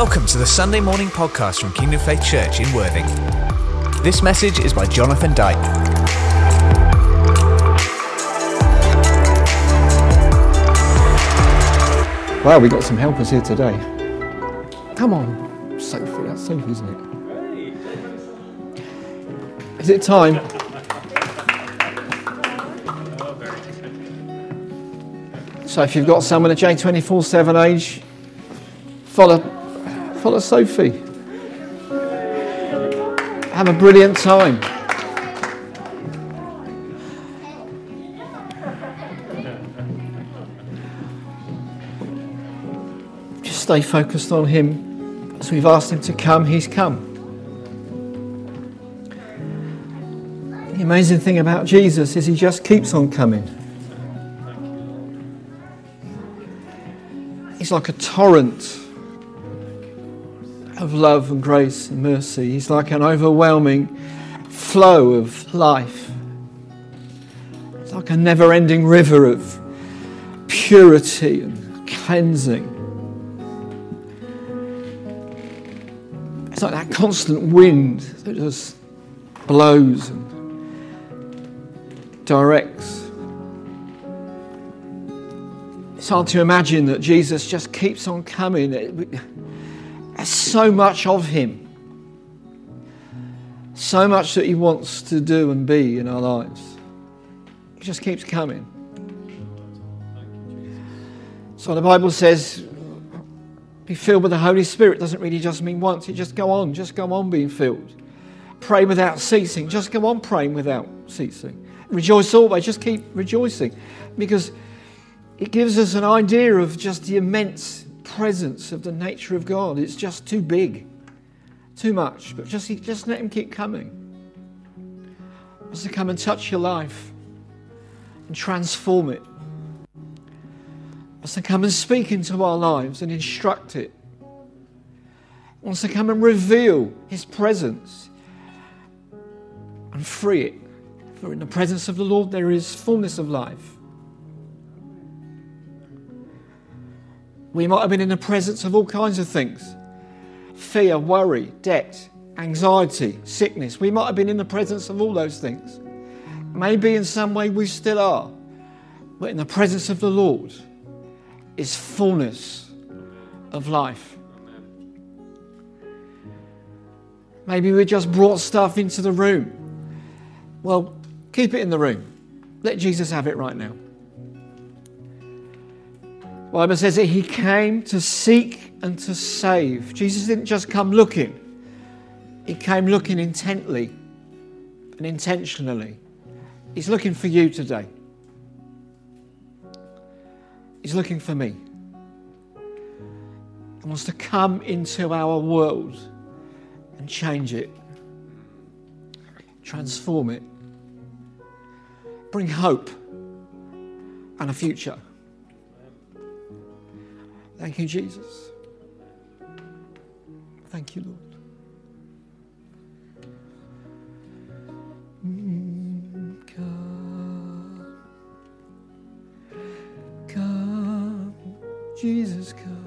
Welcome to the Sunday morning podcast from Kingdom Faith Church in Worthing. This message is by Jonathan Dyke. Wow, we got some helpers here today. Come on, Sophie, that's Sophie, isn't it? Is it time? So if you've got someone at J24 7 age, follow, follow Sophie. Have a brilliant time. Just stay focused on him. As we've asked him to come, he's come. The amazing thing about Jesus is he just keeps on coming. He's like a torrent of love and grace and mercy. He's like an overwhelming flow of life. It's like a never ending river of purity and cleansing. It's like that constant wind that just blows and directs. It's hard to imagine that Jesus just keeps on coming. So much of Him, so much that He wants to do and be in our lives. He just keeps coming. So the Bible says, be filled with the Holy Spirit doesn't really just mean once, it just go on, just go on being filled. Pray without ceasing, just go on praying without ceasing. Rejoice always, just keep rejoicing. Because it gives us an idea of just the immense presence of the nature of God. It's just too big, too much. But just, just let Him keep coming. Wants to come and touch your life and transform it. Wants to come and speak into our lives and instruct it. Wants to come and reveal His presence and free it. For in the presence of the Lord there is fullness of life. We might have been in the presence of all kinds of things fear, worry, debt, anxiety, sickness. We might have been in the presence of all those things. Maybe in some way we still are. But in the presence of the Lord is fullness of life. Maybe we just brought stuff into the room. Well, keep it in the room. Let Jesus have it right now. The Bible says that he came to seek and to save. Jesus didn't just come looking, he came looking intently and intentionally. He's looking for you today. He's looking for me. He wants to come into our world and change it, transform it, bring hope and a future. Thank you, Jesus. Thank you, Lord. Mm, Come, come, Jesus, come. Come,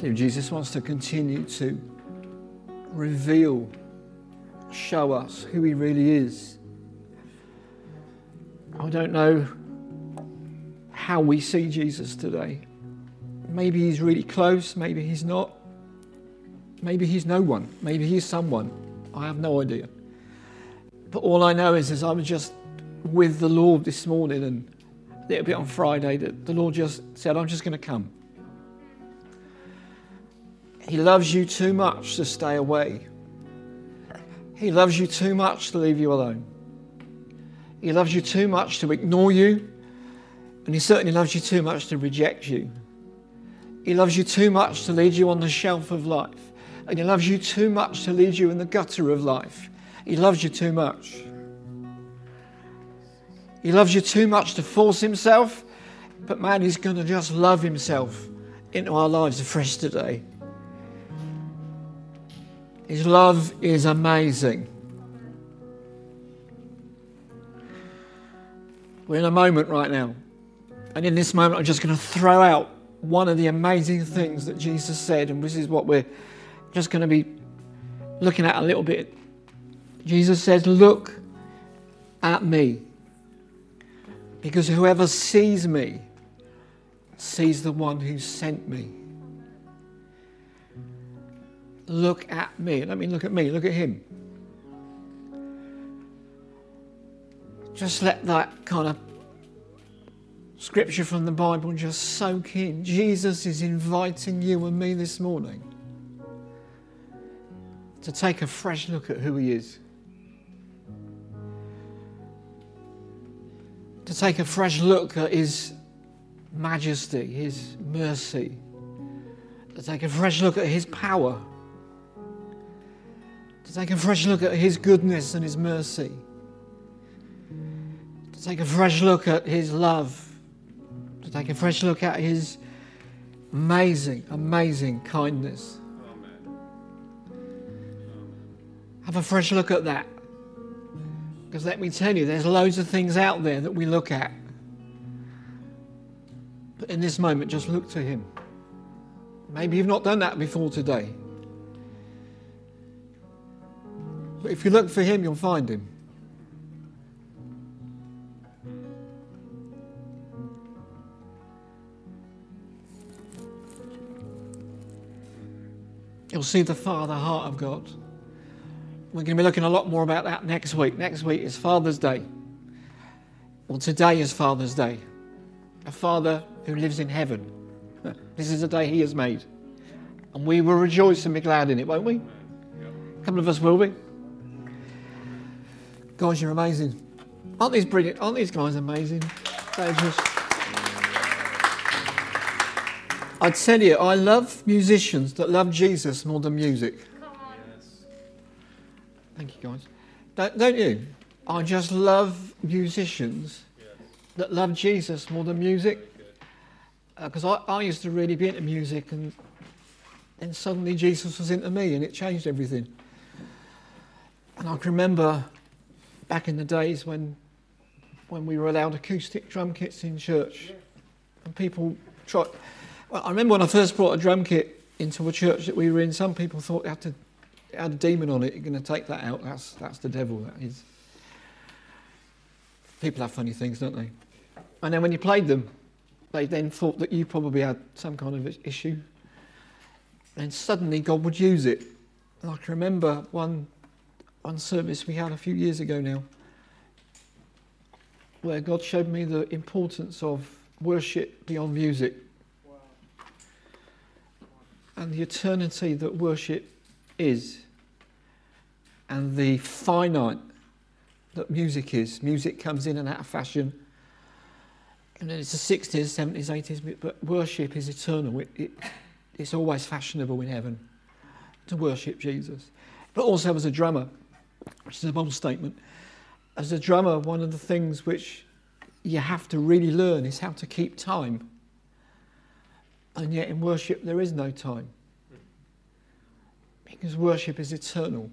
So Jesus wants to continue to reveal, show us who he really is. I don't know how we see Jesus today. Maybe he's really close, maybe he's not. Maybe he's no one. Maybe he's someone. I have no idea. But all I know is, as I was just with the Lord this morning and a little bit on Friday, that the Lord just said, I'm just going to come. He loves you too much to stay away. He loves you too much to leave you alone. He loves you too much to ignore you. And He certainly loves you too much to reject you. He loves you too much to lead you on the shelf of life. And He loves you too much to lead you in the gutter of life. He loves you too much. He loves you too much to force Himself. But man, He's going to just love Himself into our lives afresh today. His love is amazing. We're in a moment right now. And in this moment, I'm just going to throw out one of the amazing things that Jesus said. And this is what we're just going to be looking at a little bit. Jesus says, Look at me. Because whoever sees me sees the one who sent me. Look at me. Let me look at me. Look at him. Just let that kind of scripture from the Bible just soak in. Jesus is inviting you and me this morning to take a fresh look at who He is. To take a fresh look at His majesty, His mercy. To take a fresh look at His power. To take a fresh look at His goodness and His mercy to take a fresh look at His love, to take a fresh look at His amazing, amazing kindness. Amen. Have a fresh look at that. Because let me tell you, there's loads of things out there that we look at. But in this moment, just look to Him. Maybe you've not done that before today. But if you look for Him, you'll find Him. You'll see the Father heart of God. We're going to be looking a lot more about that next week. Next week is Father's Day. Well, today is Father's Day. A Father who lives in heaven. This is the day He has made. And we will rejoice and be glad in it, won't we? A couple of us will be. Guys, you're amazing. Aren't these brilliant? Aren't these guys amazing? Just. I tell you, I love musicians that love Jesus more than music. Thank you, guys. Don't, don't you? I just love musicians that love Jesus more than music. Because uh, I, I used to really be into music, and then suddenly Jesus was into me, and it changed everything. And I can remember back in the days when, when we were allowed acoustic drum kits in church, and people tried well, I remember when I first brought a drum kit into a church that we were in, some people thought it had, to, it had a demon on it. You're going to take that out. That's, that's the devil, that is. People have funny things, don't they? And then when you played them, they then thought that you probably had some kind of issue. And suddenly God would use it. And I can remember one, one service we had a few years ago now, where God showed me the importance of worship beyond music and the eternity that worship is, and the finite that music is. Music comes in and out of fashion. And then it's the 60s, 70s, 80s, but worship is eternal. It, it, it's always fashionable in heaven to worship Jesus. But also as a drummer, which is a bold statement, as a drummer, one of the things which you have to really learn is how to keep time and yet in worship, there is no time. Because worship is eternal.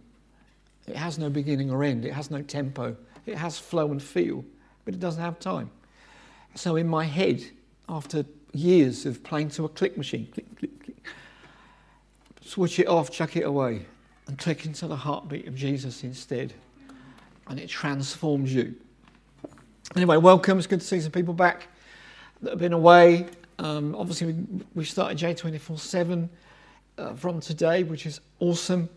It has no beginning or end, it has no tempo, it has flow and feel, but it doesn't have time. So in my head, after years of playing to a click machine, click, click, click, switch it off, chuck it away, and click into the heartbeat of Jesus instead. And it transforms you. Anyway, welcome. It's good to see some people back that have been away. Um, obviously, we, we started J24 7. uh, from today, which is awesome.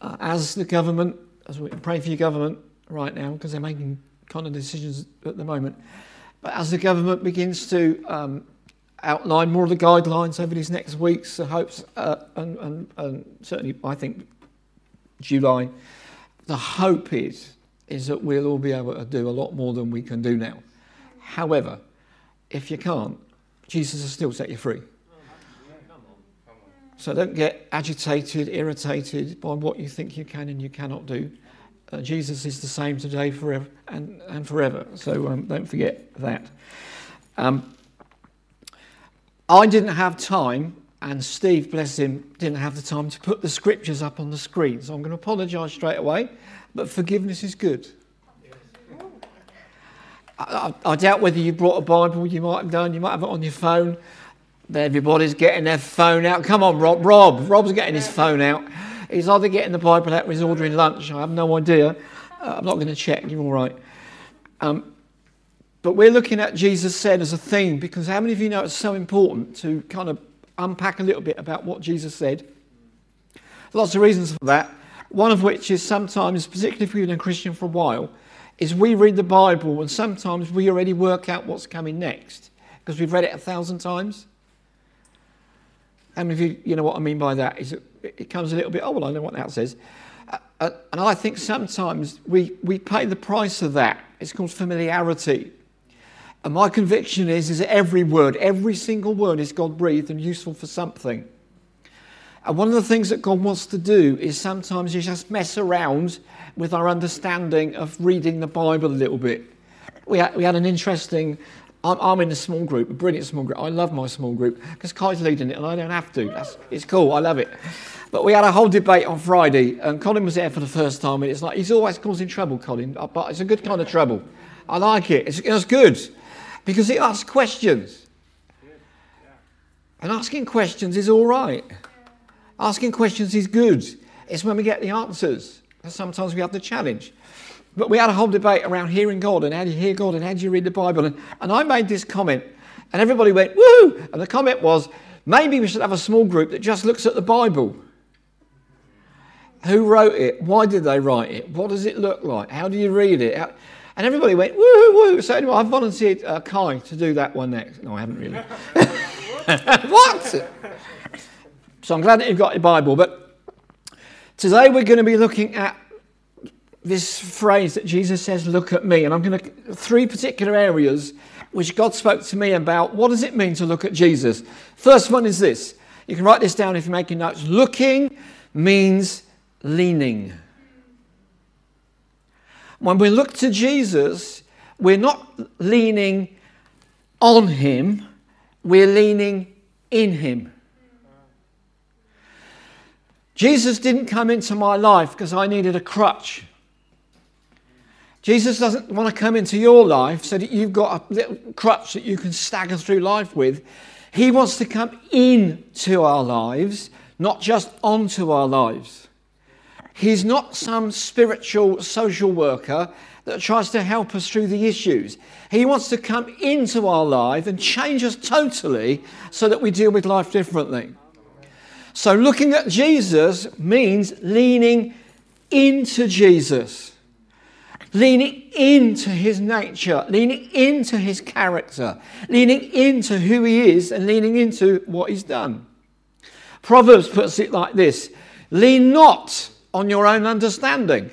Uh, as the government, as we pray for your government right now, because they're making kind of decisions at the moment. But as the government begins to um, outline more of the guidelines over these next weeks, the hopes, uh, and, and, and certainly I think July, the hope is is that we'll all be able to do a lot more than we can do now. However, if you can't, Jesus will still set you free. So don't get agitated, irritated by what you think you can and you cannot do. Uh, Jesus is the same today, forever, and, and forever. So um, don't forget that. Um, I didn't have time, and Steve, bless him, didn't have the time to put the scriptures up on the screen. So I'm going to apologise straight away, but forgiveness is good. I, I, doubt whether you brought a Bible, you might have done, you might have it on your phone. Everybody's getting their phone out. Come on, Rob. Rob. Rob's getting his phone out. He's either getting the Bible out or he's ordering lunch. I have no idea. Uh, I'm not going to check. You're all right. Um, but we're looking at Jesus said as a theme because how many of you know it's so important to kind of unpack a little bit about what Jesus said? Lots of reasons for that. One of which is sometimes, particularly if you've been a Christian for a while, is we read the Bible and sometimes we already work out what's coming next because we've read it a thousand times. And if you, you know what I mean by that? Is it, it comes a little bit, oh, well, I know what that says. Uh, uh, and I think sometimes we, we pay the price of that. It's called familiarity. And my conviction is, is that every word, every single word is God breathed and useful for something. And one of the things that God wants to do is sometimes you just mess around with our understanding of reading the Bible a little bit. We had, we had an interesting, I'm, I'm in a small group, a brilliant small group. I love my small group because Kai's leading it and I don't have to. That's, it's cool, I love it. But we had a whole debate on Friday and Colin was there for the first time and it's like, he's always causing trouble, Colin, but it's a good kind of trouble. I like it, it's, it's good because he asks questions. And asking questions is all right. Asking questions is good. It's when we get the answers. And sometimes we have the challenge. But we had a whole debate around hearing God and how do you hear God and how do you read the Bible. And, and I made this comment, and everybody went, woo! And the comment was, maybe we should have a small group that just looks at the Bible. Who wrote it? Why did they write it? What does it look like? How do you read it? How, and everybody went, woo, woo. So anyway, I volunteered uh, Kai to do that one next. No, I haven't really. what? So I'm glad that you've got your Bible. But today we're going to be looking at this phrase that Jesus says, look at me. And I'm going to, three particular areas which God spoke to me about. What does it mean to look at Jesus? First one is this. You can write this down if you're making notes. Looking means leaning. When we look to Jesus, we're not leaning on him, we're leaning in him. Jesus didn't come into my life because I needed a crutch. Jesus doesn't want to come into your life so that you've got a little crutch that you can stagger through life with. He wants to come into our lives, not just onto our lives. He's not some spiritual social worker that tries to help us through the issues. He wants to come into our life and change us totally so that we deal with life differently. So, looking at Jesus means leaning into Jesus, leaning into his nature, leaning into his character, leaning into who he is, and leaning into what he's done. Proverbs puts it like this Lean not on your own understanding.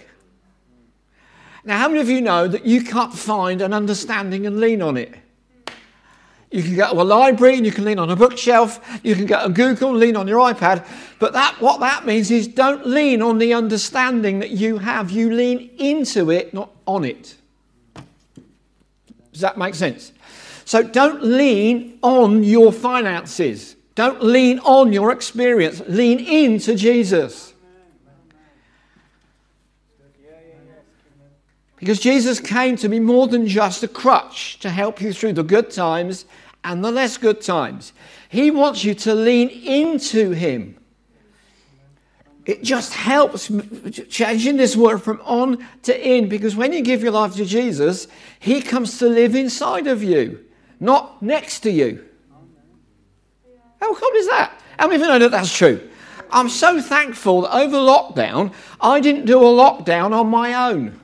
Now, how many of you know that you can't find an understanding and lean on it? You can go to a library and you can lean on a bookshelf. You can go to Google and lean on your iPad. But that, what that means is don't lean on the understanding that you have. You lean into it, not on it. Does that make sense? So don't lean on your finances. Don't lean on your experience. Lean into Jesus. Because Jesus came to be more than just a crutch to help you through the good times and the less good times. He wants you to lean into Him. It just helps changing this word from on to in because when you give your life to Jesus, He comes to live inside of you, not next to you. How cool is that? How many of you know that that's true? I'm so thankful that over lockdown, I didn't do a lockdown on my own.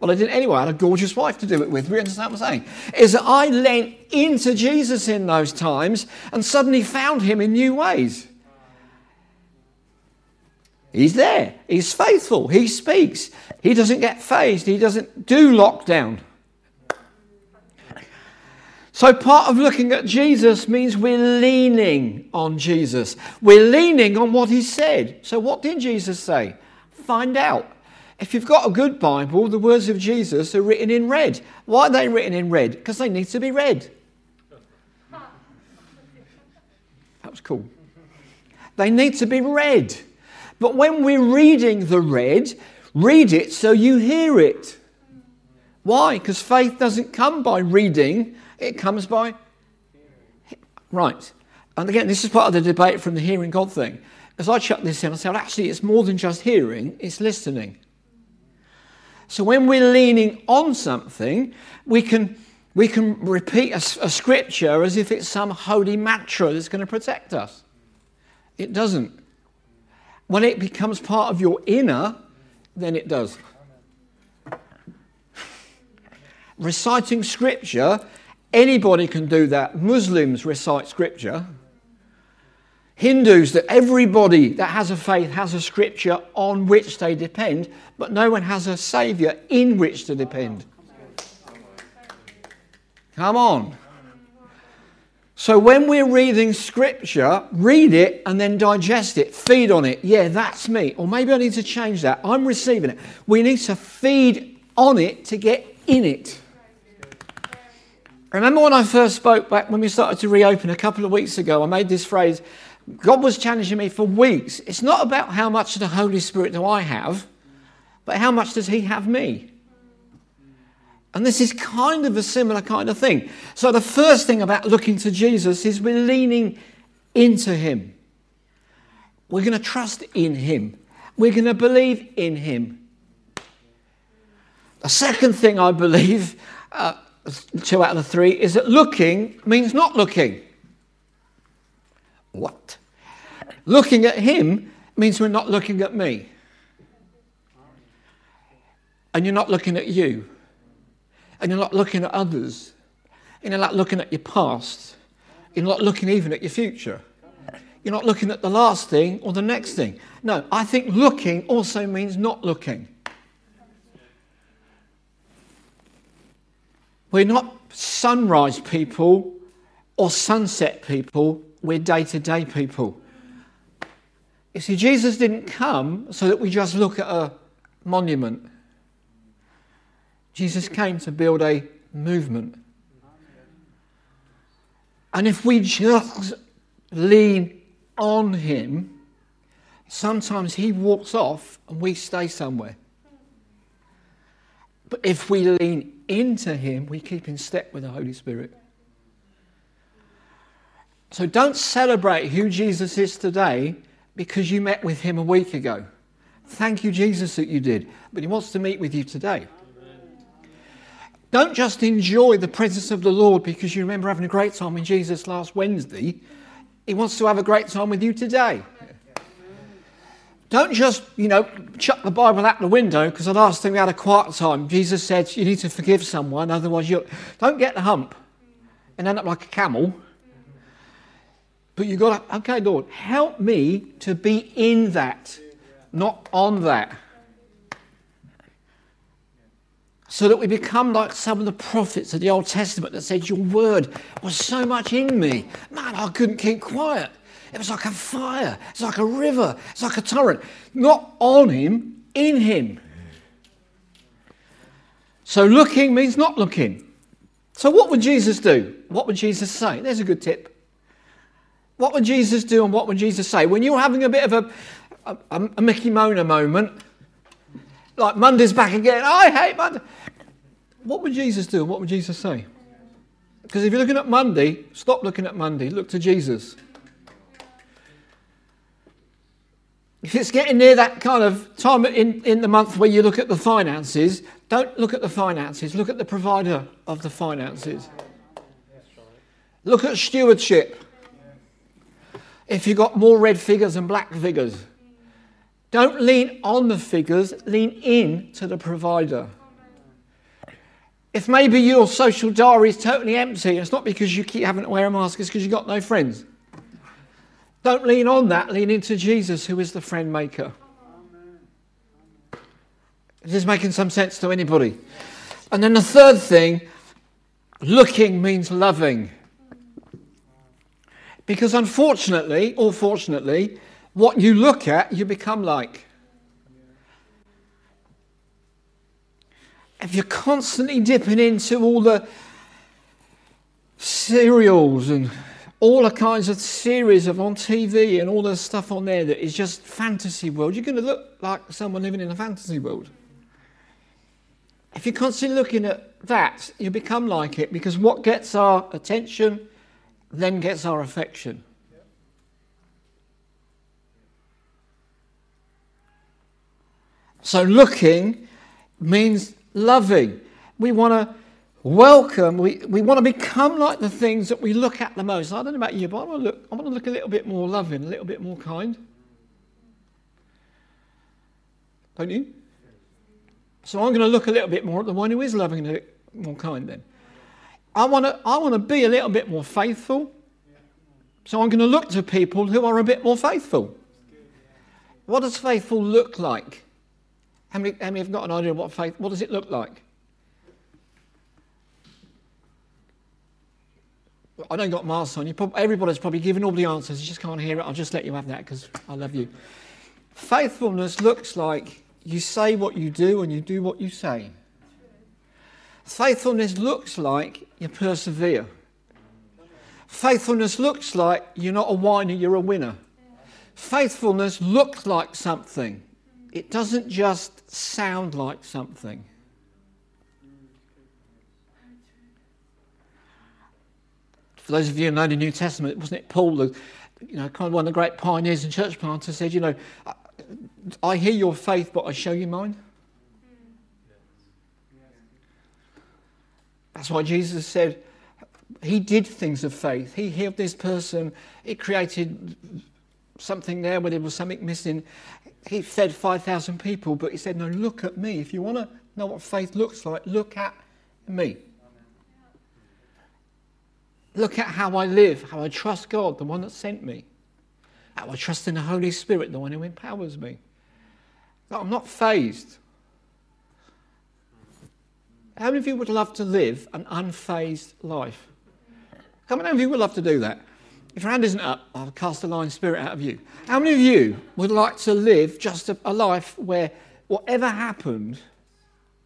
Well, I didn't anyway. I had a gorgeous wife to do it with. We understand what I'm saying? Is that I lent into Jesus in those times and suddenly found him in new ways. He's there. He's faithful. He speaks. He doesn't get fazed. He doesn't do lockdown. So, part of looking at Jesus means we're leaning on Jesus. We're leaning on what he said. So, what did Jesus say? Find out. If you've got a good Bible, the words of Jesus are written in red. Why are they written in red? Because they need to be read. That was cool. They need to be read. But when we're reading the red, read it so you hear it. Why? Because faith doesn't come by reading, it comes by. Hearing. Right. And again, this is part of the debate from the hearing God thing. As I chuck this in, I said, well, actually, it's more than just hearing, it's listening. So when we're leaning on something, we can, we can repeat a, a scripture as if it's some holy mantra that's going to protect us. It doesn't. When it becomes part of your inner, then it does. Reciting scripture Anybody can do that. Muslims recite scripture. Hindus, that everybody that has a faith has a scripture on which they depend, but no one has a saviour in which to depend. Come on. So when we're reading scripture, read it and then digest it, feed on it. Yeah, that's me. Or maybe I need to change that. I'm receiving it. We need to feed on it to get in it. Remember when I first spoke back when we started to reopen a couple of weeks ago, I made this phrase God was challenging me for weeks. It's not about how much of the Holy Spirit do I have, but how much does He have me? And this is kind of a similar kind of thing. So, the first thing about looking to Jesus is we're leaning into Him. We're going to trust in Him. We're going to believe in Him. The second thing I believe uh, two out of the three, is that looking means not looking. What? Looking at him means we're not looking at me. And you're not looking at you. And you're not looking at others. And you're not looking at your past. You're not looking even at your future. You're not looking at the last thing or the next thing. No, I think looking also means not looking. We're not sunrise people or sunset people, we're day to day people. You see, Jesus didn't come so that we just look at a monument. Jesus came to build a movement. And if we just lean on Him, sometimes He walks off and we stay somewhere. But if we lean into Him, we keep in step with the Holy Spirit. So don't celebrate who Jesus is today because you met with Him a week ago. Thank you, Jesus, that you did. But He wants to meet with you today. Don't just enjoy the presence of the Lord because you remember having a great time with Jesus last Wednesday. He wants to have a great time with you today. Don't just, you know, chuck the Bible out the window because the last thing we had a quiet time, Jesus said you need to forgive someone, otherwise you don't get the hump and end up like a camel. But you've got to, okay, Lord, help me to be in that, not on that. So that we become like some of the prophets of the Old Testament that said, Your word was so much in me. Man, I couldn't keep quiet. It was like a fire. It's like a river. It's like a torrent. Not on him, in him. So looking means not looking. So what would Jesus do? What would Jesus say? There's a good tip. What would Jesus do and what would Jesus say? When you're having a bit of a, a, a Mickey Mona moment, like Monday's back again, I hate Monday. What would Jesus do and what would Jesus say? Because if you're looking at Monday, stop looking at Monday, look to Jesus. If it's getting near that kind of time in, in the month where you look at the finances, don't look at the finances, look at the provider of the finances. Look at stewardship. If you've got more red figures than black figures. Don't lean on the figures, lean in to the provider. If maybe your social diary is totally empty, it's not because you keep having to wear a mask, it's because you've got no friends. Don't lean on that, lean into Jesus, who is the friend maker. Is this making some sense to anybody? And then the third thing, looking means loving. Because unfortunately, or fortunately, what you look at, you become like. If you're constantly dipping into all the serials and all the kinds of series of on TV and all the stuff on there that is just fantasy world, you're going to look like someone living in a fantasy world. If you're constantly looking at that, you become like it because what gets our attention then gets our affection. So, looking means loving. We want to welcome, we, we want to become like the things that we look at the most. I don't know about you, but I want to look, I want to look a little bit more loving, a little bit more kind. Don't you? So I'm going to look a little bit more at the one who is loving and more kind then. I want to, I want to be a little bit more faithful. So I'm going to look to people who are a bit more faithful. What does faithful look like? How many, how many have got an idea of what faith, what does it look like? I don't got masks on. You probably, everybody's probably given all the answers. You just can't hear it. I'll just let you have that because I love you. Faithfulness looks like you say what you do and you do what you say. Faithfulness looks like you persevere. Faithfulness looks like you're not a whiner, you're a winner. Faithfulness looks like something. It doesn't just sound like something. For those of you who know the New Testament, wasn't it Paul, you know, kind of one of the great pioneers and church planters, said, you know, I hear your faith, but I show you mine. That's why Jesus said he did things of faith. He healed this person. He created something there where there was something missing. He fed 5,000 people, but he said, No, look at me. If you want to know what faith looks like, look at me. Look at how I live, how I trust God, the one that sent me. How I trust in the Holy Spirit, the one who empowers me. I'm not fazed. How many of you would love to live an unfazed life? How many of you would love to do that? If your hand isn't up, I'll cast a lying spirit out of you. How many of you would like to live just a, a life where whatever happened,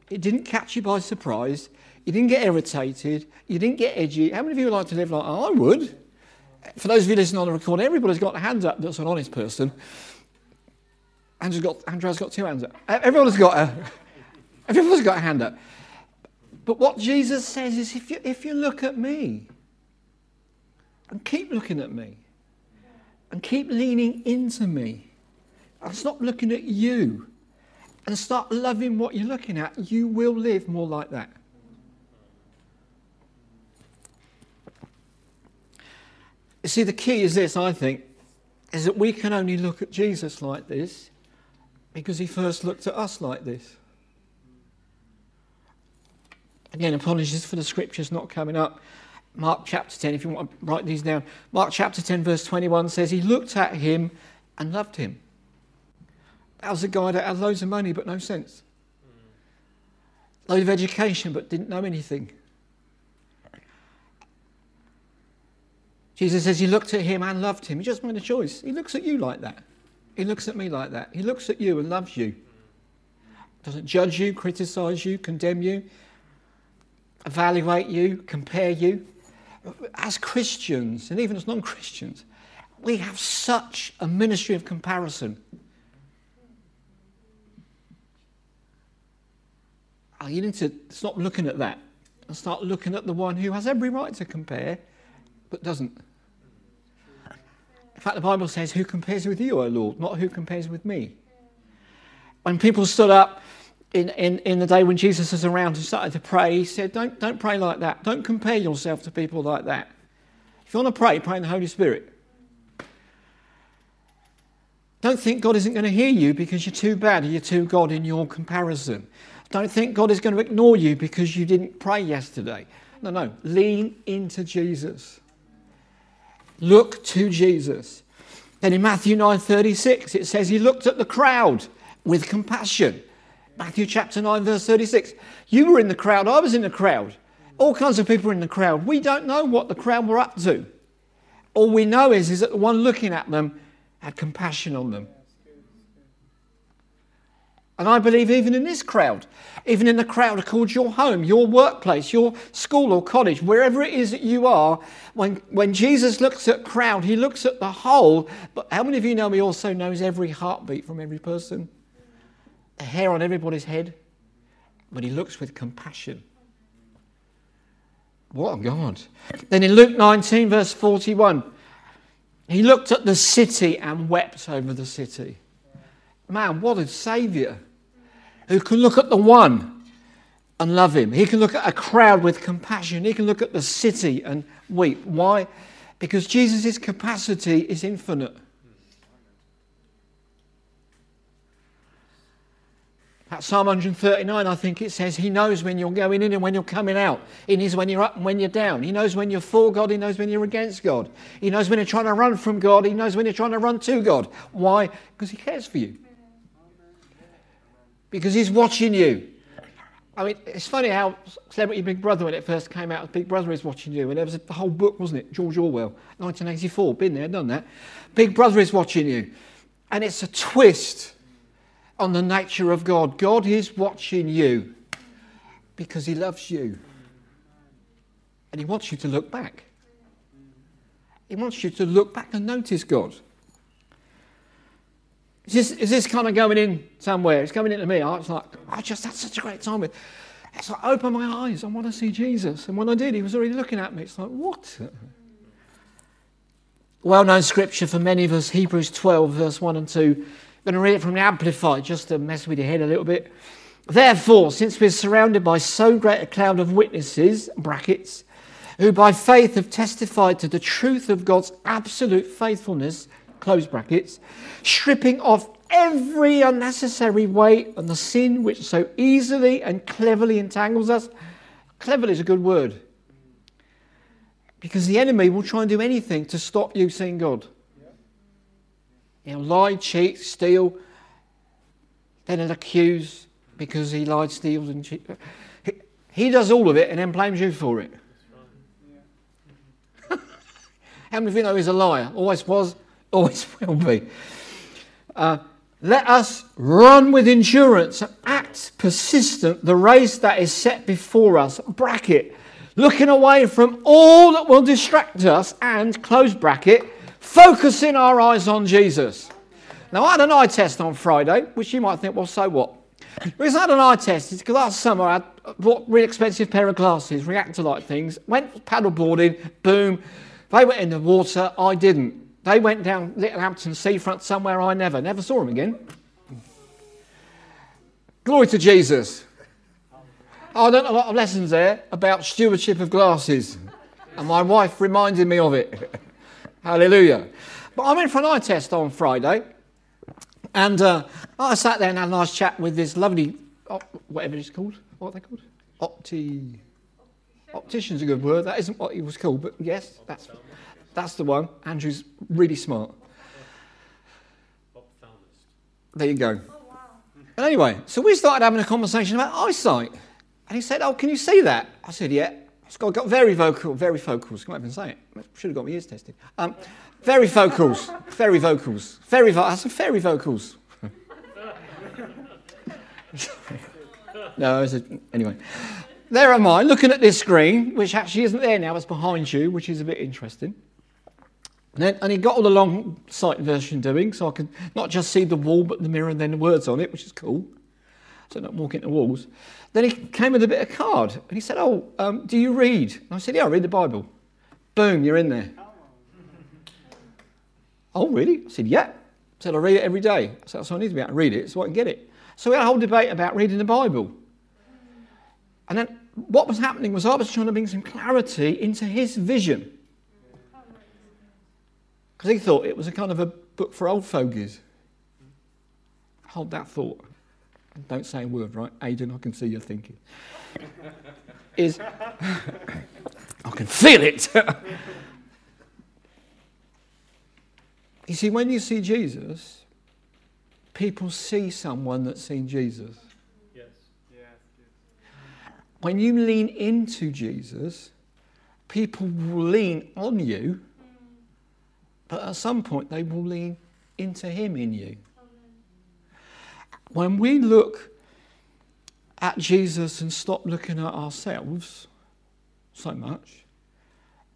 it didn't catch you by surprise, you didn't get irritated, you didn't get edgy? How many of you would like to live like oh, I would? For those of you listening on the recording, everybody's got a hand up that's an honest person. Andrew's got, Andrew's got two hands up. Everyone's got a, everyone's got a hand up. But what Jesus says is if you, if you look at me and keep looking at me and keep leaning into me and stop looking at you and start loving what you're looking at, you will live more like that. You see, the key is this, I think, is that we can only look at Jesus like this because he first looked at us like this. Again, apologies for the scriptures not coming up. Mark chapter 10, if you want to write these down. Mark chapter 10, verse 21 says, He looked at him and loved him. That was a guy that had loads of money but no sense. Loads of education but didn't know anything. Jesus says he looked at him and loved him. He just made a choice. He looks at you like that. He looks at me like that. He looks at you and loves you. Doesn't judge you, criticize you, condemn you evaluate you, compare you. As Christians, and even as non Christians, we have such a ministry of comparison. Oh, you need to stop looking at that and start looking at the one who has every right to compare but doesn't. In fact, the Bible says, Who compares with you, O Lord? Not who compares with me. When people stood up in, in, in the day when Jesus was around and started to pray, he said, don't, don't pray like that. Don't compare yourself to people like that. If you want to pray, pray in the Holy Spirit. Don't think God isn't going to hear you because you're too bad or you're too God in your comparison. Don't think God is going to ignore you because you didn't pray yesterday. No, no. Lean into Jesus. Look to Jesus. Then in Matthew 9:36 it says he looked at the crowd with compassion. Matthew chapter 9 verse 36. You were in the crowd, I was in the crowd. All kinds of people were in the crowd. We don't know what the crowd were up to. All we know is, is that the one looking at them had compassion on them. And I believe even in this crowd, even in the crowd called your home, your workplace, your school or college, wherever it is that you are, when, when Jesus looks at crowd, he looks at the whole. But how many of you know he also knows every heartbeat from every person? The hair on everybody's head? But he looks with compassion. What a God. Then in Luke 19, verse 41, he looked at the city and wept over the city. Man, what a Saviour who can look at the one and love him. He can look at a crowd with compassion. He can look at the city and weep. Why? Because Jesus' capacity is infinite. At Psalm 139, I think it says, He knows when you're going in and when you're coming out. He knows when you're up and when you're down. He knows when you're for God. He knows when you're against God. He knows when you're trying to run from God. He knows when you're trying to run to God. Why? Because He cares for you. Because He's watching you. I mean, it's funny how Celebrity Big Brother, when it first came out, Big Brother is watching you. And there was a whole book, wasn't it? George Orwell, 1984. Been there, done that. Big Brother is watching you. And it's a twist on the nature of God. God is watching you because He loves you. And He wants you to look back. He wants you to look back and notice God. Is this, is this kind of going in somewhere? It's coming into me. I was like, I just had such a great time with. It's like, open my eyes. I want to see Jesus. And when I did, he was already looking at me. It's like, what? Well known scripture for many of us, Hebrews 12, verse 1 and 2. Going to read it from the Amplified just to mess with your head a little bit. Therefore, since we're surrounded by so great a cloud of witnesses, brackets, who by faith have testified to the truth of God's absolute faithfulness, close brackets, stripping off every unnecessary weight and the sin which so easily and cleverly entangles us. Cleverly is a good word. Because the enemy will try and do anything to stop you seeing God. He'll lie, cheat, steal, then he'll accuse because he lied, steals, and cheat. He, he does all of it and then blames you for it. How many of you know he's a liar? Always was, always will be. Uh, let us run with endurance act persistent the race that is set before us. Bracket. Looking away from all that will distract us and, close bracket, focusing our eyes on Jesus. Now, I had an eye test on Friday, which you might think, well, so what? Reason I had an eye test is because last summer I bought really expensive pair of glasses, reactor light things, went paddleboarding, boom. They went in the water, I didn't. They went down Littlehampton seafront somewhere I never, never saw them again. Glory to Jesus. I learned a lot of lessons there about stewardship of glasses, and my wife reminded me of it. Hallelujah. But I went for an eye test on Friday, and uh, I sat there and had a nice chat with this lovely, whatever it's called. What are they called? Opti. Optician's a good word. That isn't what he was called, but yes, that's, that's the one. Andrew's really smart. There you go. And anyway, so we started having a conversation about eyesight. And he said, Oh, can you see that? I said, Yeah. Got, got very vocal, very vocals. Can't even say it. Should have got my ears tested. Um, very vocals, very vocals, very. Vo- I said very vocals. no, said anyway. There am I looking at this screen, which actually isn't there now. It's behind you, which is a bit interesting. And, then, and he got all the long sight version doing, so I could not just see the wall, but the mirror and then the words on it, which is cool. So not walking into walls. Then he came with a bit of card and he said, Oh, um, do you read? And I said, Yeah, I read the Bible. Boom, you're in there. oh, really? I said, Yeah. I said, I read it every day. I said, So I need to be able to read it so I can get it. So we had a whole debate about reading the Bible. And then what was happening was I was trying to bring some clarity into his vision. Because he thought it was a kind of a book for old fogies. hold that thought. Don't say a word, right? Aidan, I can see you're thinking. Is I can feel it. you see, when you see Jesus, people see someone that's seen Jesus. Yes. yes. When you lean into Jesus, people will lean on you, but at some point they will lean into Him in you. When we look at Jesus and stop looking at ourselves so much,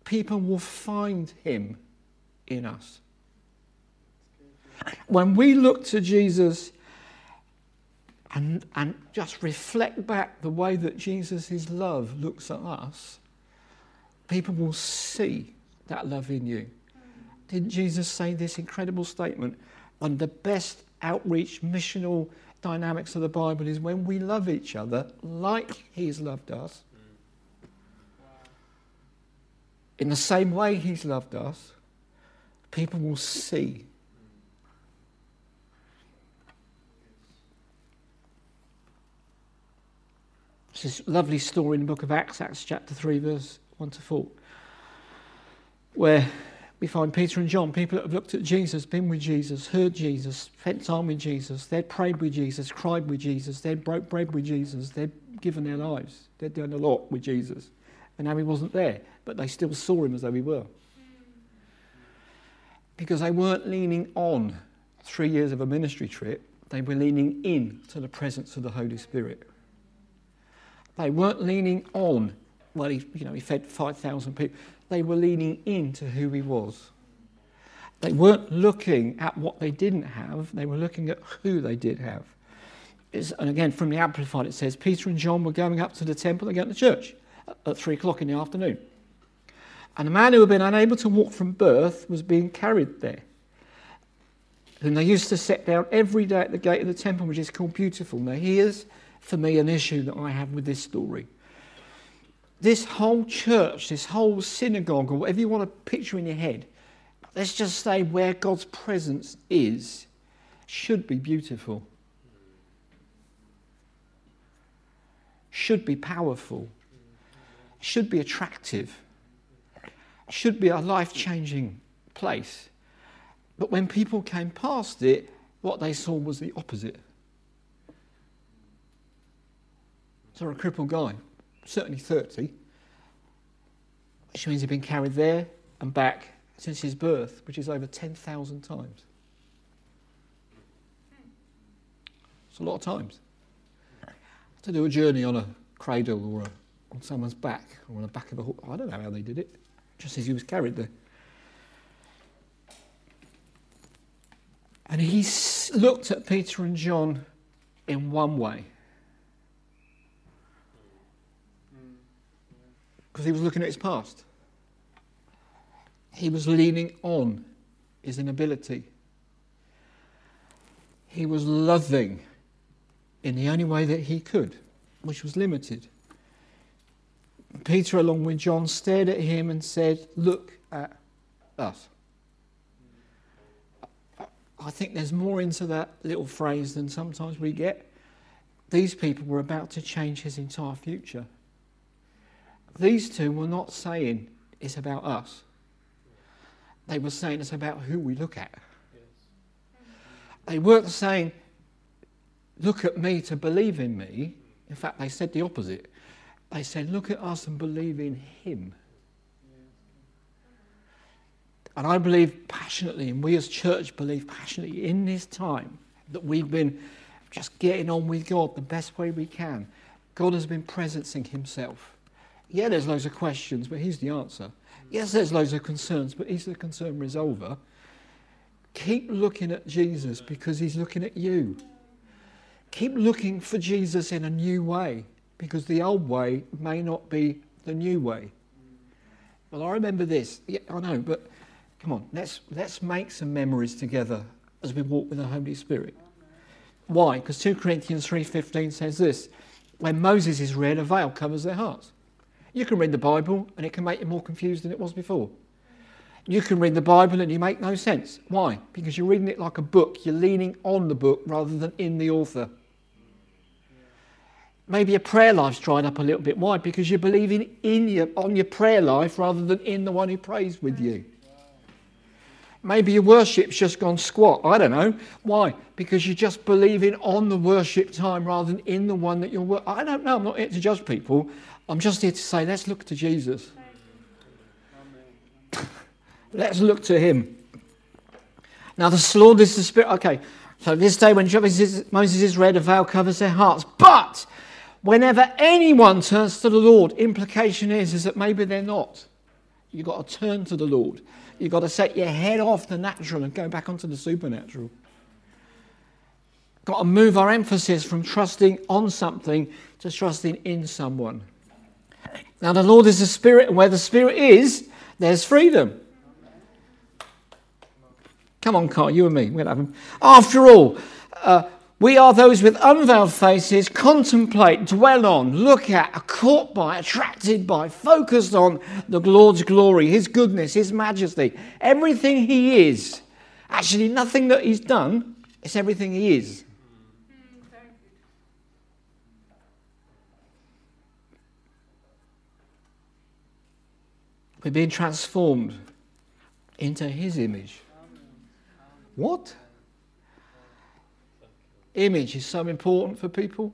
people will find Him in us. When we look to Jesus and, and just reflect back the way that Jesus' love looks at us, people will see that love in you. Didn't Jesus say this incredible statement? One the best outreach missional dynamics of the Bible is when we love each other like He's loved us, in the same way He's loved us, people will see. There's this lovely story in the book of Acts, Acts chapter 3, verse 1 to 4, where we find Peter and John, people that have looked at Jesus, been with Jesus, heard Jesus, spent time with Jesus, they'd prayed with Jesus, cried with Jesus, they'd broke bread with Jesus, they'd given their lives, they'd done a lot with Jesus. And now he wasn't there, but they still saw him as though he were. Because they weren't leaning on three years of a ministry trip, they were leaning in to the presence of the Holy Spirit. They weren't leaning on, well, he, you know, he fed 5,000 people. They were leaning into who he was. They weren't looking at what they didn't have, they were looking at who they did have. It's, and again, from the Amplified, it says Peter and John were going up to the temple, they go to church at three o'clock in the afternoon. And a man who had been unable to walk from birth was being carried there. And they used to sit down every day at the gate of the temple, which is called Beautiful. Now, here's for me an issue that I have with this story this whole church, this whole synagogue, or whatever you want to picture in your head, let's just say where God's presence is, should be beautiful, should be powerful, should be attractive, should be a life changing place. But when people came past it, what they saw was the opposite. So a crippled guy certainly 30, which means he's been carried there and back since his birth, which is over 10,000 times. It's a lot of times. To do a journey on a cradle or a, on someone's back or on the back of a horse. I don't know how they did it, just as he was carried there. And he looked at Peter and John in one way. Because he was looking at his past. He was leaning on his inability. He was loving in the only way that he could, which was limited. Peter, along with John, stared at him and said, Look at us. I think there's more into that little phrase than sometimes we get. These people were about to change his entire future these two were not saying it's about us. They were saying it's about who we look at. They weren't saying, look at me to believe in me. In fact, they said the opposite. They said, look at us and believe in him. And I believe passionately, and we as church believe passionately in this time that we've been just getting on with God the best way we can. God has been presencing himself. Yeah, there's loads of questions, but he's the answer. Yes, there's loads of concerns, but he's the concern resolver. Keep looking at Jesus because he's looking at you. Keep looking for Jesus in a new way because the old way may not be the new way. Well, I remember this. Yeah, I know, but come on, let's, let's make some memories together as we walk with the Holy Spirit. Why? Because 2 Corinthians 3.15 says this, when Moses is read, a veil covers their hearts. You can read the Bible and it can make you more confused than it was before. You can read the Bible and you make no sense. Why? Because you're reading it like a book. You're leaning on the book rather than in the author. Maybe your prayer life's dried up a little bit. Why? Because you're believing in your, on your prayer life rather than in the one who prays with you. Maybe your worship's just gone squat. I don't know. Why? Because you're just believing on the worship time rather than in the one that you're. Wor- I don't know. I'm not here to judge people. I'm just here to say, let's look to Jesus. let's look to him. Now, the Lord is the Spirit. Okay, so this day when Moses is read, a veil covers their hearts. But whenever anyone turns to the Lord, implication is, is that maybe they're not. You've got to turn to the Lord. You've got to set your head off the natural and go back onto the supernatural. Got to move our emphasis from trusting on something to trusting in someone. Now, the Lord is the Spirit, and where the Spirit is, there's freedom. Come on, Carl, you and me. We'll have them. After all, uh, we are those with unveiled faces, contemplate, dwell on, look at, are caught by, attracted by, focused on the Lord's glory, His goodness, His majesty, everything He is. Actually, nothing that He's done, it's everything He is. We're being transformed into His image. What? image is so important for people.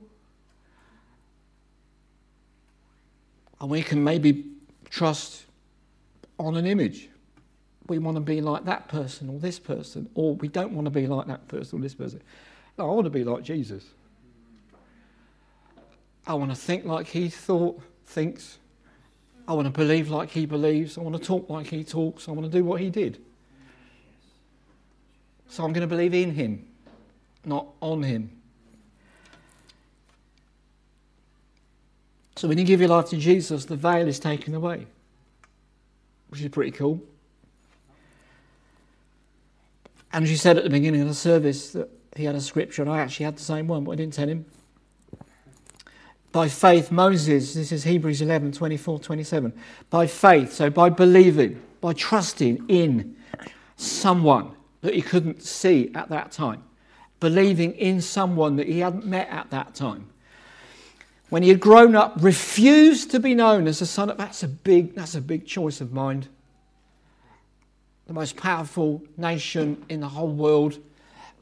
And we can maybe trust on an image. We want to be like that person or this person, or we don't want to be like that person or this person. No, I want to be like Jesus. I want to think like he thought, thinks. I want to believe like he believes. I want to talk like he talks. I want to do what he did. So I'm going to believe in him not on him. So when you give your life to Jesus, the veil is taken away, which is pretty cool. And she said at the beginning of the service that he had a scripture, and I actually had the same one, but I didn't tell him. By faith, Moses, this is Hebrews 11 24, 27. By faith, so by believing, by trusting in someone that he couldn't see at that time believing in someone that he hadn't met at that time. When he had grown up, refused to be known as the son of that's a big that's a big choice of mind. The most powerful nation in the whole world,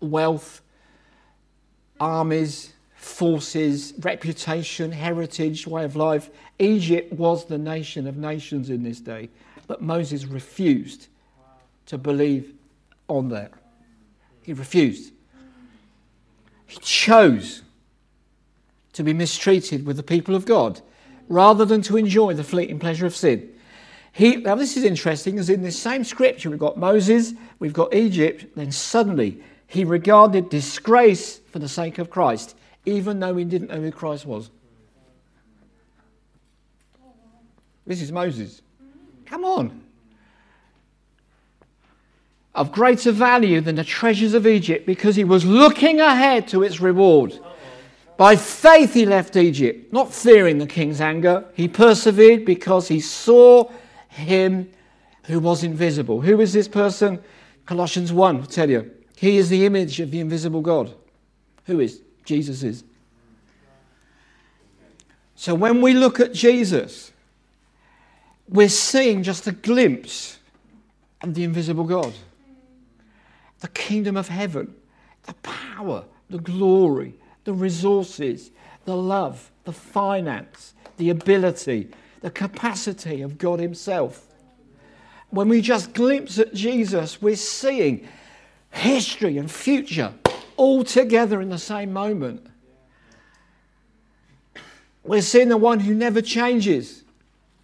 wealth, armies, forces, reputation, heritage, way of life. Egypt was the nation of nations in this day, but Moses refused to believe on that. He refused. He chose to be mistreated with the people of God rather than to enjoy the fleeting pleasure of sin. He, now, this is interesting, as in this same scripture, we've got Moses, we've got Egypt, then suddenly he regarded disgrace for the sake of Christ, even though he didn't know who Christ was. This is Moses. Come on of greater value than the treasures of Egypt because he was looking ahead to its reward. By faith, he left Egypt, not fearing the king's anger. He persevered because he saw him who was invisible. Who is this person? Colossians 1 will tell you. He is the image of the invisible God. Who is? Jesus is. So when we look at Jesus, we're seeing just a glimpse of the invisible God the kingdom of heaven, the power, the glory, the resources, the love, the finance, the ability, the capacity of God Himself. When we just glimpse at Jesus, we're seeing history and future all together in the same moment. We're seeing the one who never changes,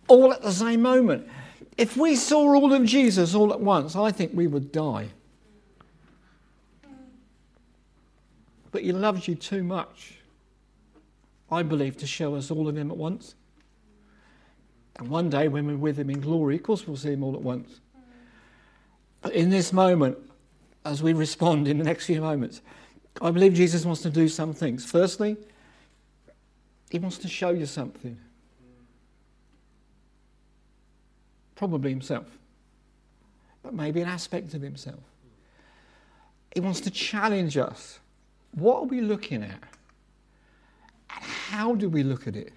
all at the same moment. If we saw all of Jesus all at once, I think we would die. But he loves you too much, I believe, to show us all of him at once. And one day, when we're with him in glory, of course, we'll see him all at once. But in this moment, as we respond in the next few moments, I believe Jesus wants to do some things. Firstly, he wants to show you something. Probably himself. but maybe an aspect of himself. He wants to challenge us. What are we looking at? And how do we look at it?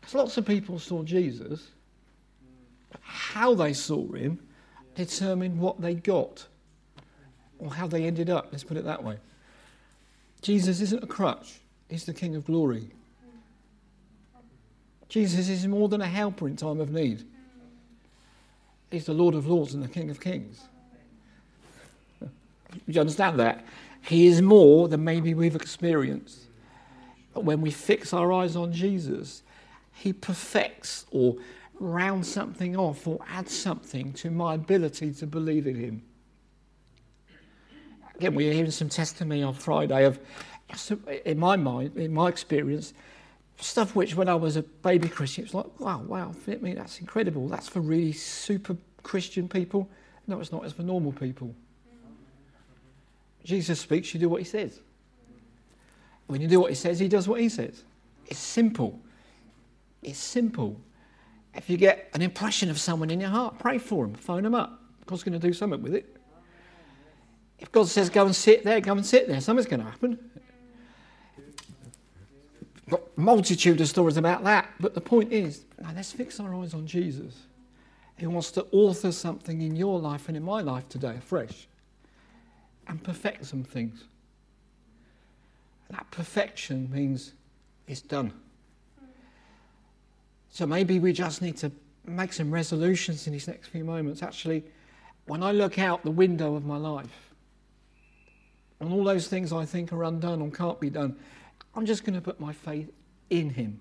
Because lots of people saw Jesus, but how they saw him determined what they got or how they ended up. Let's put it that way. Jesus isn't a crutch, he's the King of glory. Jesus is more than a helper in time of need. He's the Lord of Lords and the King of Kings. Do you understand that? He is more than maybe we've experienced. But when we fix our eyes on Jesus, He perfects or rounds something off or adds something to my ability to believe in Him. Again, we were hearing some testimony on Friday of, in my mind, in my experience, stuff which when I was a baby Christian, it's like, wow, wow, me, that's incredible. That's for really super Christian people. No, it's not, it's for normal people. Jesus speaks, you do what he says. When you do what he says, he does what he says. It's simple. It's simple. If you get an impression of someone in your heart, pray for them, phone them up. God's going to do something with it. If God says go and sit there, go and sit there. Something's going to happen got multitude of stories about that. But the point is, let's fix our eyes on Jesus. He wants to author something in your life and in my life today afresh and perfect some things. That perfection means it's done. So maybe we just need to make some resolutions in these next few moments. Actually, when I look out the window of my life, and all those things I think are undone or can't be done, I'm just going to put my faith in Him.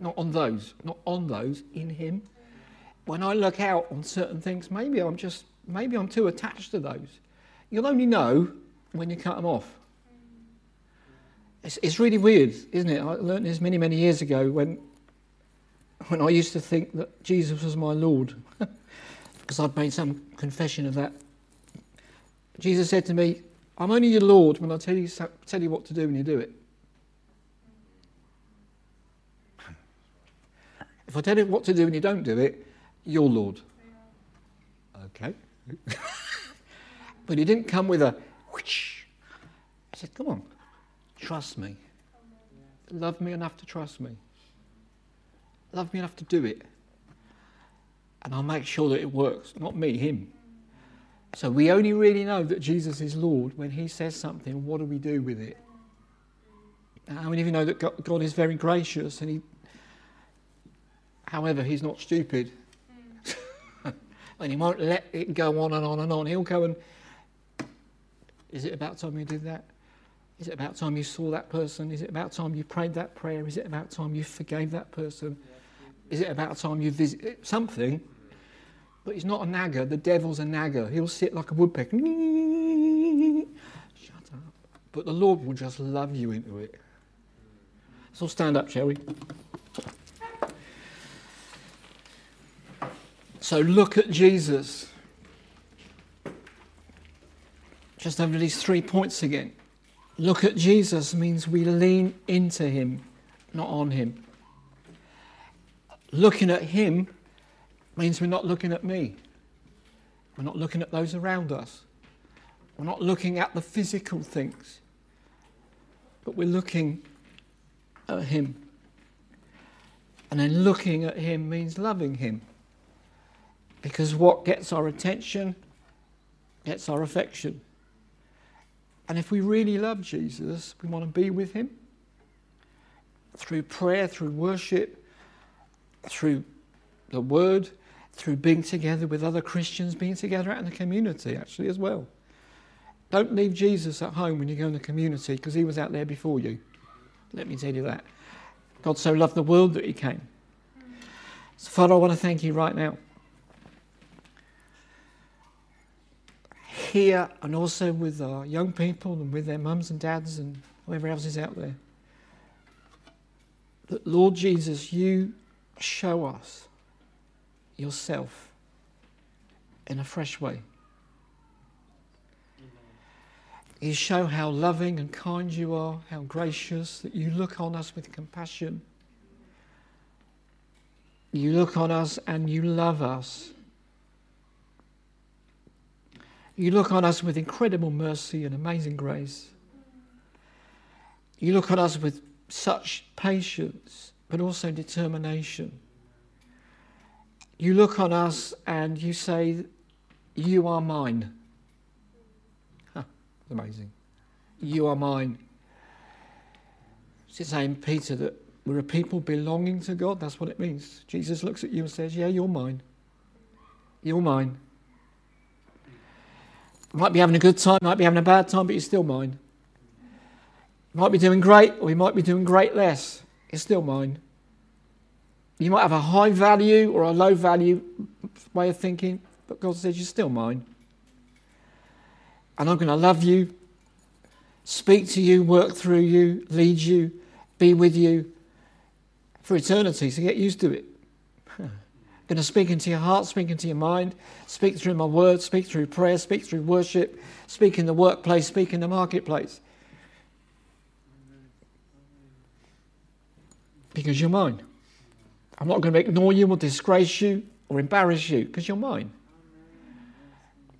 Not on those, not on those, in Him. When I look out on certain things, maybe I'm just, maybe I'm too attached to those. You'll only know when you cut them off. It's, it's really weird, isn't it? I learned this many, many years ago when, when I used to think that Jesus was my Lord, because I'd made some confession of that. Jesus said to me, I'm only your Lord when I tell you, tell you what to do and you do it. If I tell you what to do and you don't do it, you're Lord. Okay. but he didn't come with a whoosh. I said, Come on, trust me. Love me enough to trust me. Love me enough to do it. And I'll make sure that it works. Not me, him. So we only really know that Jesus is Lord when he says something. What do we do with it? How many of you know that God is very gracious and he, however, he's not stupid. and he won't let it go on and on and on. He'll go and, is it about time you did that? Is it about time you saw that person? Is it about time you prayed that prayer? Is it about time you forgave that person? Is it about time you visit something? But he's not a nagger. The devil's a nagger. He'll sit like a woodpecker. Shut up. But the Lord will just love you into it. So stand up, shall we? So look at Jesus. Just over these three points again. Look at Jesus means we lean into him, not on him. Looking at him means we're not looking at me. We're not looking at those around us. We're not looking at the physical things. But we're looking at Him. And then looking at Him means loving Him. Because what gets our attention gets our affection. And if we really love Jesus, we want to be with Him through prayer, through worship, through the Word, through being together with other Christians, being together out in the community actually as well. Don't leave Jesus at home when you go in the community because he was out there before you. Let me tell you that. God so loved the world that he came. So, Father, I want to thank you right now. Here and also with our young people and with their mums and dads and whoever else is out there. That, Lord Jesus, you show us yourself in a fresh way. You show how loving and kind you are, how gracious, that you look on us with compassion. You look on us and you love us. You look on us with incredible mercy and amazing grace. You look on us with such patience, but also determination. You look on us and you say, You are mine. Huh, amazing. You are mine. It's saying, Peter, that we're a people belonging to God. That's what it means. Jesus looks at you and says, Yeah, you're mine. You're mine. Might be having a good time, might be having a bad time, but you're still mine. might be doing great, or you might be doing great less. It's still mine. You might have a high value or a low value way of thinking, but God says, You're still mine. And I'm going to love you, speak to you, work through you, lead you, be with you for eternity, so get used to it. I'm going to speak into your heart, speak into your mind, speak through my words, speak through prayer, speak through worship, speak in the workplace, speak in the marketplace. Because you're mine. I'm not going to ignore you or disgrace you or embarrass you because you're mine.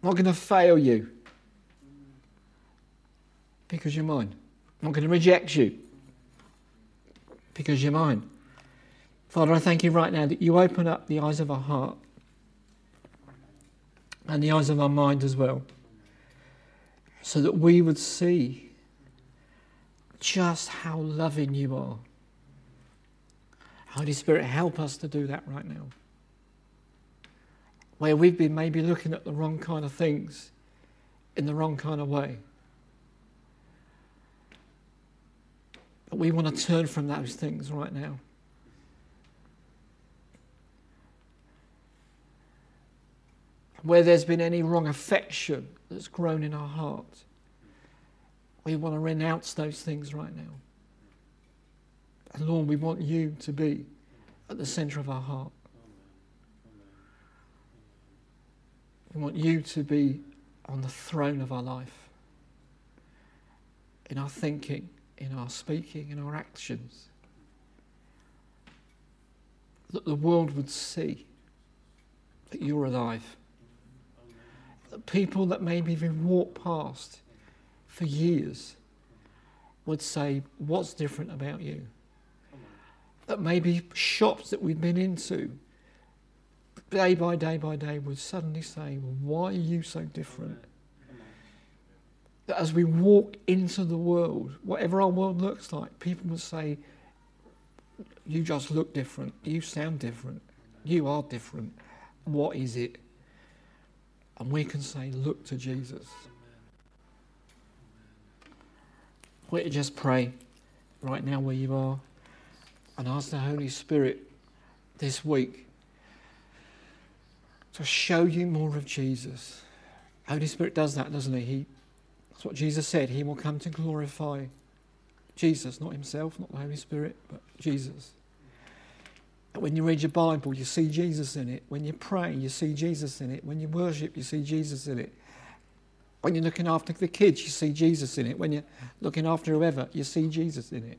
I'm not going to fail you because you're mine. I'm not going to reject you because you're mine. Father, I thank you right now that you open up the eyes of our heart and the eyes of our mind as well, so that we would see just how loving you are. Holy Spirit, help us to do that right now. Where we've been maybe looking at the wrong kind of things in the wrong kind of way. But we want to turn from those things right now. where there's been any wrong affection that's grown in our heart, we want to renounce those things right now. And Lord, we want you to be at the center of our heart. We want you to be on the throne of our life, in our thinking, in our speaking, in our actions. That the world would see that you're alive that people that maybe even walked past for years would say, What's different about you? That maybe shops that we've been into day by day by day would suddenly say, Why are you so different? That as we walk into the world, whatever our world looks like, people would say, You just look different. You sound different. You are different. What is it? And we can say, Look to Jesus. You just pray right now where you are and ask the Holy Spirit this week to show you more of Jesus. Holy Spirit does that, doesn't he? he? That's what Jesus said. He will come to glorify Jesus, not himself, not the Holy Spirit, but Jesus. When you read your Bible, you see Jesus in it. When you pray, you see Jesus in it. When you worship, you see Jesus in it. When you're looking after the kids, you see Jesus in it. When you're looking after whoever, you see Jesus in it.